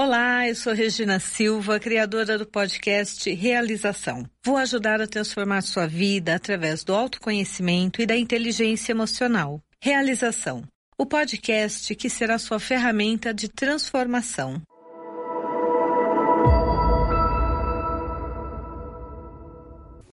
Olá, eu sou Regina Silva, criadora do podcast Realização. Vou ajudar a transformar sua vida através do autoconhecimento e da inteligência emocional. Realização, o podcast que será sua ferramenta de transformação.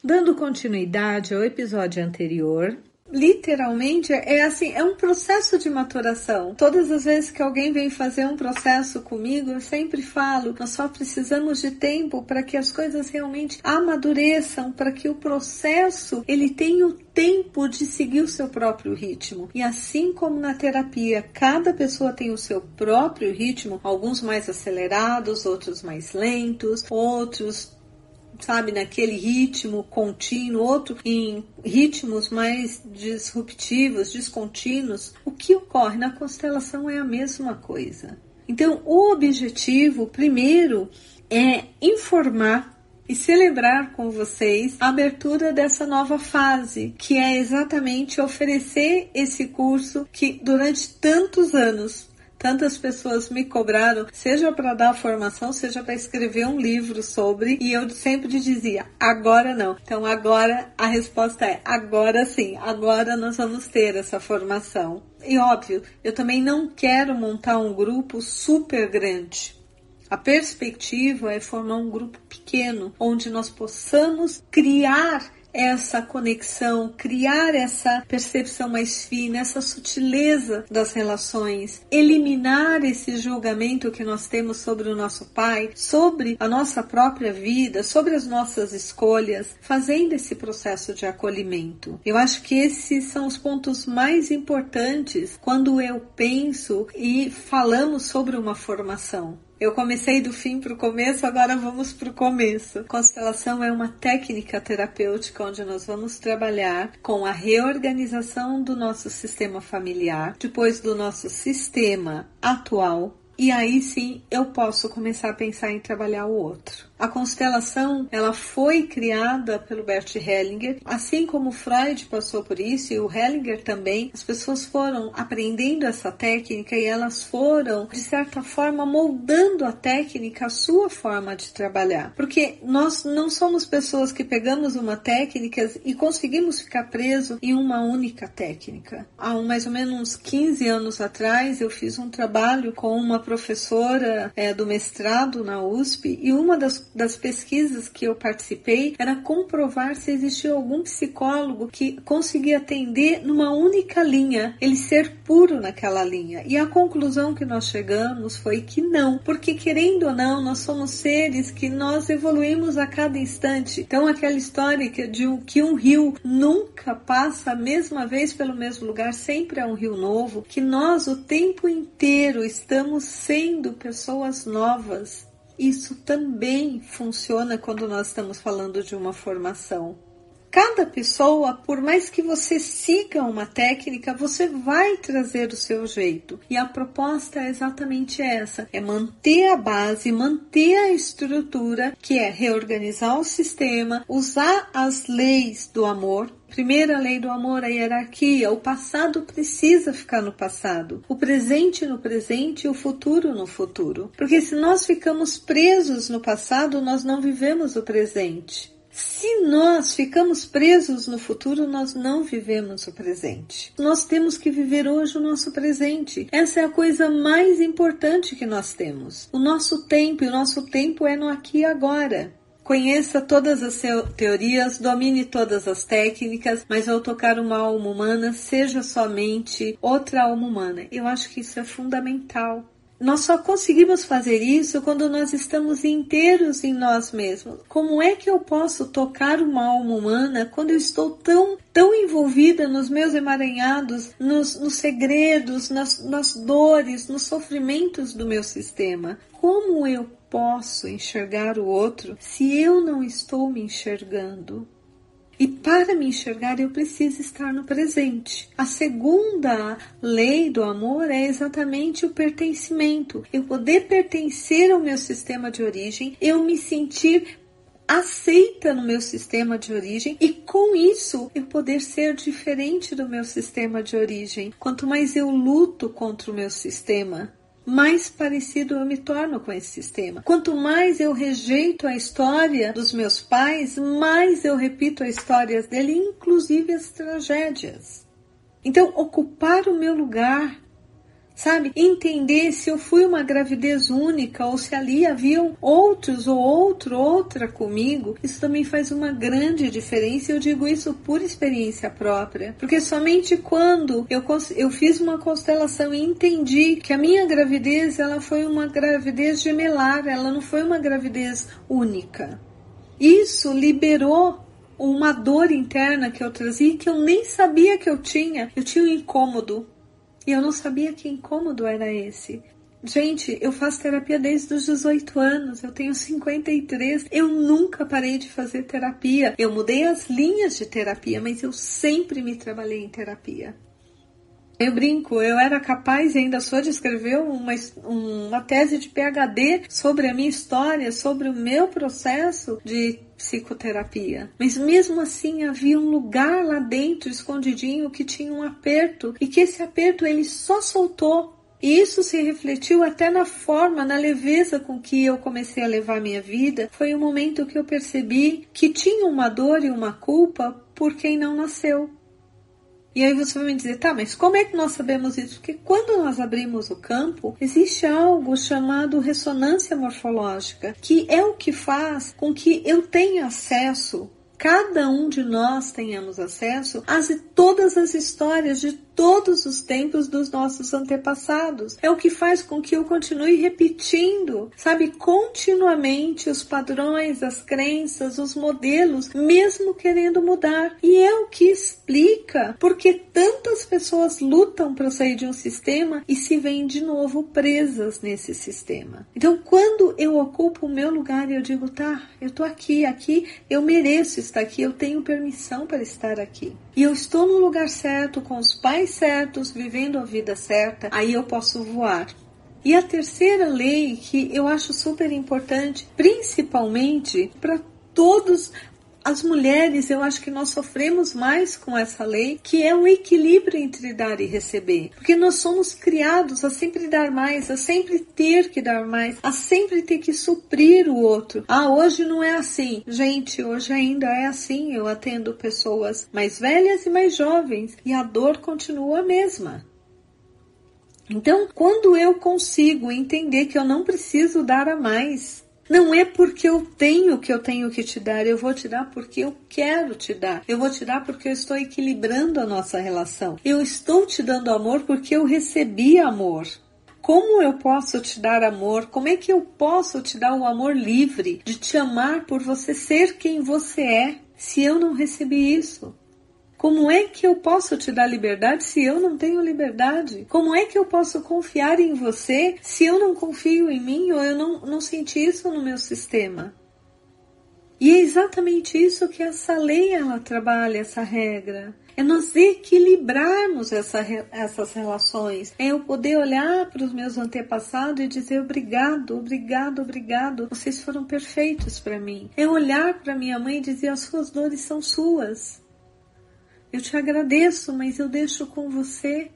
Dando continuidade ao episódio anterior, literalmente é assim, é um processo de maturação. Todas as vezes que alguém vem fazer um processo comigo, eu sempre falo, nós só precisamos de tempo para que as coisas realmente amadureçam, para que o processo ele tenha o tempo de seguir o seu próprio ritmo. E assim como na terapia, cada pessoa tem o seu próprio ritmo, alguns mais acelerados, outros mais lentos, outros sabe, naquele ritmo contínuo, outro em ritmos mais disruptivos, descontínuos. O que ocorre na constelação é a mesma coisa. Então, o objetivo, primeiro, é informar e celebrar com vocês a abertura dessa nova fase, que é exatamente oferecer esse curso que durante tantos anos Tantas pessoas me cobraram, seja para dar formação, seja para escrever um livro sobre, e eu sempre dizia: agora não. Então agora a resposta é: agora sim, agora nós vamos ter essa formação. E óbvio, eu também não quero montar um grupo super grande. A perspectiva é formar um grupo pequeno, onde nós possamos criar essa conexão, criar essa percepção mais fina, essa sutileza das relações, eliminar esse julgamento que nós temos sobre o nosso pai, sobre a nossa própria vida, sobre as nossas escolhas, fazendo esse processo de acolhimento. Eu acho que esses são os pontos mais importantes quando eu penso e falamos sobre uma formação. Eu comecei do fim para o começo, agora vamos para o começo. Constelação é uma técnica terapêutica onde nós vamos trabalhar com a reorganização do nosso sistema familiar, depois do nosso sistema atual, e aí sim eu posso começar a pensar em trabalhar o outro. A constelação, ela foi criada pelo Bert Hellinger, assim como Freud passou por isso e o Hellinger também. As pessoas foram aprendendo essa técnica e elas foram, de certa forma, moldando a técnica, a sua forma de trabalhar. Porque nós não somos pessoas que pegamos uma técnica e conseguimos ficar preso em uma única técnica. Há mais ou menos uns 15 anos atrás, eu fiz um trabalho com uma professora é, do mestrado na USP e uma das das pesquisas que eu participei era comprovar se existia algum psicólogo que conseguia atender numa única linha, ele ser puro naquela linha. E a conclusão que nós chegamos foi que não, porque querendo ou não, nós somos seres que nós evoluímos a cada instante. Então aquela história de um, que um rio nunca passa a mesma vez pelo mesmo lugar, sempre é um rio novo, que nós o tempo inteiro estamos sendo pessoas novas isso também funciona quando nós estamos falando de uma formação. Cada pessoa, por mais que você siga uma técnica, você vai trazer o seu jeito. E a proposta é exatamente essa: é manter a base, manter a estrutura, que é reorganizar o sistema, usar as leis do amor, Primeira lei do amor, a hierarquia. O passado precisa ficar no passado, o presente no presente e o futuro no futuro. Porque se nós ficamos presos no passado, nós não vivemos o presente. Se nós ficamos presos no futuro, nós não vivemos o presente. Nós temos que viver hoje o nosso presente. Essa é a coisa mais importante que nós temos. O nosso tempo, e o nosso tempo é no aqui e agora. Conheça todas as teorias, domine todas as técnicas, mas ao tocar uma alma humana, seja somente outra alma humana. Eu acho que isso é fundamental. Nós só conseguimos fazer isso quando nós estamos inteiros em nós mesmos. Como é que eu posso tocar uma alma humana quando eu estou tão, tão envolvida nos meus emaranhados, nos, nos segredos, nas, nas dores, nos sofrimentos do meu sistema? Como eu posso enxergar o outro se eu não estou me enxergando? E para me enxergar, eu preciso estar no presente. A segunda lei do amor é exatamente o pertencimento. Eu poder pertencer ao meu sistema de origem, eu me sentir aceita no meu sistema de origem e com isso eu poder ser diferente do meu sistema de origem. Quanto mais eu luto contra o meu sistema, mais parecido eu me torno com esse sistema. Quanto mais eu rejeito a história dos meus pais, mais eu repito as histórias dele, inclusive as tragédias. Então, ocupar o meu lugar sabe? Entender se eu fui uma gravidez única ou se ali haviam outros ou outro, outra comigo, isso também faz uma grande diferença. Eu digo isso por experiência própria, porque somente quando eu, eu fiz uma constelação e entendi que a minha gravidez ela foi uma gravidez gemelar, ela não foi uma gravidez única. Isso liberou uma dor interna que eu trazia que eu nem sabia que eu tinha. Eu tinha um incômodo e eu não sabia que incômodo era esse. Gente, eu faço terapia desde os 18 anos, eu tenho 53, eu nunca parei de fazer terapia. Eu mudei as linhas de terapia, mas eu sempre me trabalhei em terapia. Eu brinco, eu era capaz e ainda sou de escrever uma, uma tese de PhD sobre a minha história, sobre o meu processo de psicoterapia. Mas mesmo assim havia um lugar lá dentro, escondidinho, que tinha um aperto e que esse aperto ele só soltou e isso se refletiu até na forma, na leveza com que eu comecei a levar minha vida. Foi o momento que eu percebi que tinha uma dor e uma culpa por quem não nasceu. E aí você vai me dizer, tá, mas como é que nós sabemos isso? Porque quando nós abrimos o campo, existe algo chamado ressonância morfológica, que é o que faz com que eu tenha acesso cada um de nós tenhamos acesso a todas as histórias de todos os tempos dos nossos antepassados. É o que faz com que eu continue repetindo, sabe, continuamente os padrões, as crenças, os modelos, mesmo querendo mudar. E é o que explica porque tantas pessoas lutam para sair de um sistema e se veem de novo presas nesse sistema. Então, quando eu ocupo o meu lugar e eu digo, tá, eu tô aqui, aqui eu mereço estar aqui, eu tenho permissão para estar aqui. E eu estou no lugar certo, com os pais certos, vivendo a vida certa, aí eu posso voar. E a terceira lei que eu acho super importante, principalmente para todos as mulheres, eu acho que nós sofremos mais com essa lei, que é o equilíbrio entre dar e receber. Porque nós somos criados a sempre dar mais, a sempre ter que dar mais, a sempre ter que suprir o outro. Ah, hoje não é assim. Gente, hoje ainda é assim. Eu atendo pessoas mais velhas e mais jovens e a dor continua a mesma. Então, quando eu consigo entender que eu não preciso dar a mais, não é porque eu tenho que eu tenho que te dar, eu vou te dar porque eu quero te dar. Eu vou te dar porque eu estou equilibrando a nossa relação. Eu estou te dando amor porque eu recebi amor. Como eu posso te dar amor? Como é que eu posso te dar o amor livre de te amar por você ser quem você é, se eu não recebi isso? Como é que eu posso te dar liberdade se eu não tenho liberdade? Como é que eu posso confiar em você se eu não confio em mim ou eu não, não senti isso no meu sistema? E é exatamente isso que essa lei ela trabalha, essa regra. É nós equilibrarmos essa, essas relações. É eu poder olhar para os meus antepassados e dizer obrigado, obrigado, obrigado. Vocês foram perfeitos para mim. É olhar para minha mãe e dizer as suas dores são suas. Eu te agradeço, mas eu deixo com você.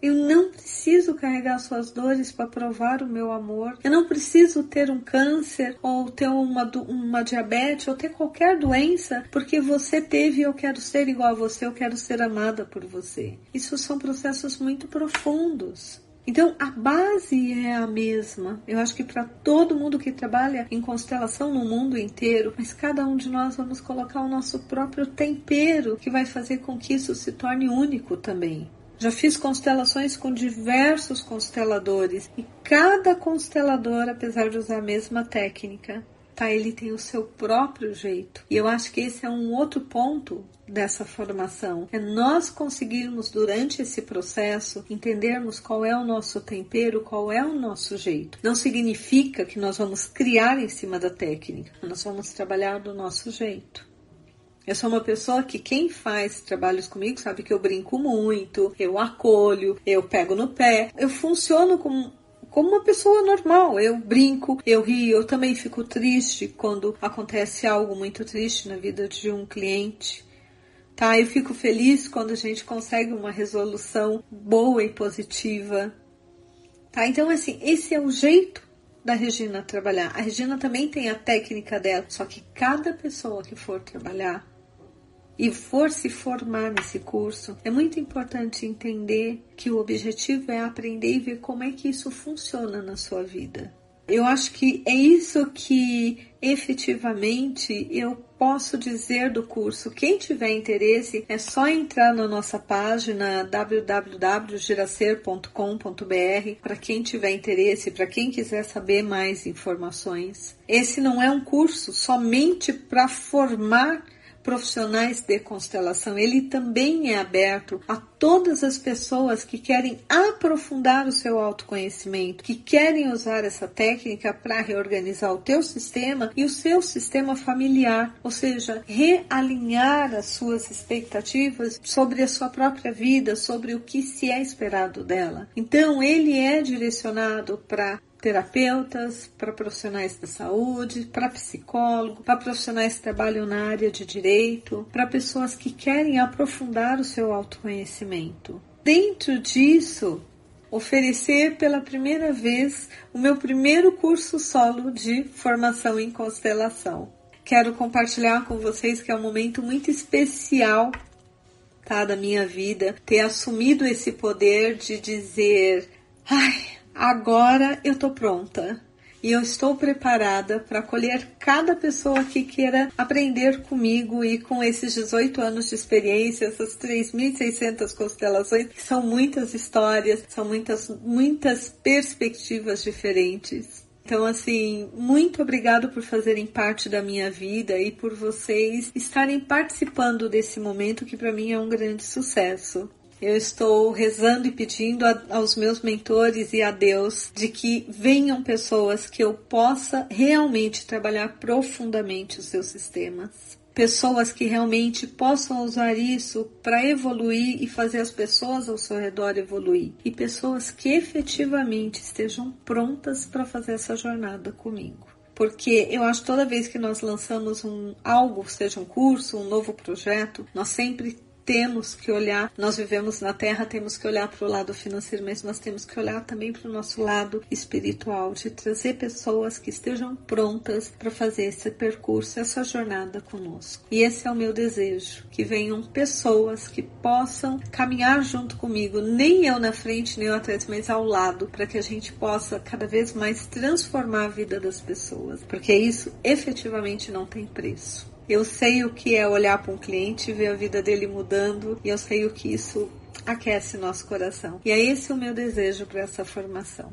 Eu não preciso carregar suas dores para provar o meu amor. Eu não preciso ter um câncer ou ter uma, uma diabetes ou ter qualquer doença porque você teve e eu quero ser igual a você, eu quero ser amada por você. Isso são processos muito profundos. Então a base é a mesma. Eu acho que para todo mundo que trabalha em constelação no mundo inteiro, mas cada um de nós vamos colocar o nosso próprio tempero que vai fazer com que isso se torne único também. Já fiz constelações com diversos consteladores e cada constelador, apesar de usar a mesma técnica, tá? Ele tem o seu próprio jeito. E eu acho que esse é um outro ponto dessa formação. É nós conseguirmos durante esse processo entendermos qual é o nosso tempero, qual é o nosso jeito. Não significa que nós vamos criar em cima da técnica. Nós vamos trabalhar do nosso jeito. Eu sou uma pessoa que quem faz trabalhos comigo sabe que eu brinco muito, eu acolho, eu pego no pé, eu funciono como como uma pessoa normal. Eu brinco, eu rio, eu também fico triste quando acontece algo muito triste na vida de um cliente. Tá, eu fico feliz quando a gente consegue uma resolução boa e positiva. Tá? Então, assim, esse é o jeito da Regina trabalhar. A Regina também tem a técnica dela, só que cada pessoa que for trabalhar e for se formar nesse curso, é muito importante entender que o objetivo é aprender e ver como é que isso funciona na sua vida. Eu acho que é isso que efetivamente eu posso dizer do curso. Quem tiver interesse é só entrar na nossa página www.giracer.com.br para quem tiver interesse, para quem quiser saber mais informações. Esse não é um curso somente para formar profissionais de constelação, ele também é aberto a todas as pessoas que querem aprofundar o seu autoconhecimento, que querem usar essa técnica para reorganizar o teu sistema e o seu sistema familiar, ou seja, realinhar as suas expectativas sobre a sua própria vida, sobre o que se é esperado dela. Então, ele é direcionado para terapeutas, para profissionais da saúde, para psicólogo, para profissionais que trabalham na área de direito, para pessoas que querem aprofundar o seu autoconhecimento. Dentro disso, oferecer pela primeira vez o meu primeiro curso solo de formação em constelação. Quero compartilhar com vocês que é um momento muito especial tá, da minha vida, ter assumido esse poder de dizer, ai, Agora eu tô pronta e eu estou preparada para acolher cada pessoa que queira aprender comigo e com esses 18 anos de experiência, essas 3.600 constelações, que são muitas histórias, são muitas, muitas perspectivas diferentes. Então, assim, muito obrigado por fazerem parte da minha vida e por vocês estarem participando desse momento que para mim é um grande sucesso. Eu estou rezando e pedindo a, aos meus mentores e a Deus de que venham pessoas que eu possa realmente trabalhar profundamente os seus sistemas. Pessoas que realmente possam usar isso para evoluir e fazer as pessoas ao seu redor evoluir. E pessoas que efetivamente estejam prontas para fazer essa jornada comigo porque eu acho que toda vez que nós lançamos um algo, seja um curso, um novo projeto, nós sempre temos que olhar, nós vivemos na Terra, temos que olhar para o lado financeiro, mas nós temos que olhar também para o nosso lado espiritual, de trazer pessoas que estejam prontas para fazer esse percurso, essa jornada conosco. E esse é o meu desejo, que venham pessoas que possam caminhar junto comigo, nem eu na frente, nem eu atrás, mas ao lado, para que a gente possa cada vez mais transformar a vida das pessoas, porque isso efetivamente não tem preço. Eu sei o que é olhar para um cliente ver a vida dele mudando, e eu sei o que isso aquece nosso coração. E é esse o meu desejo para essa formação.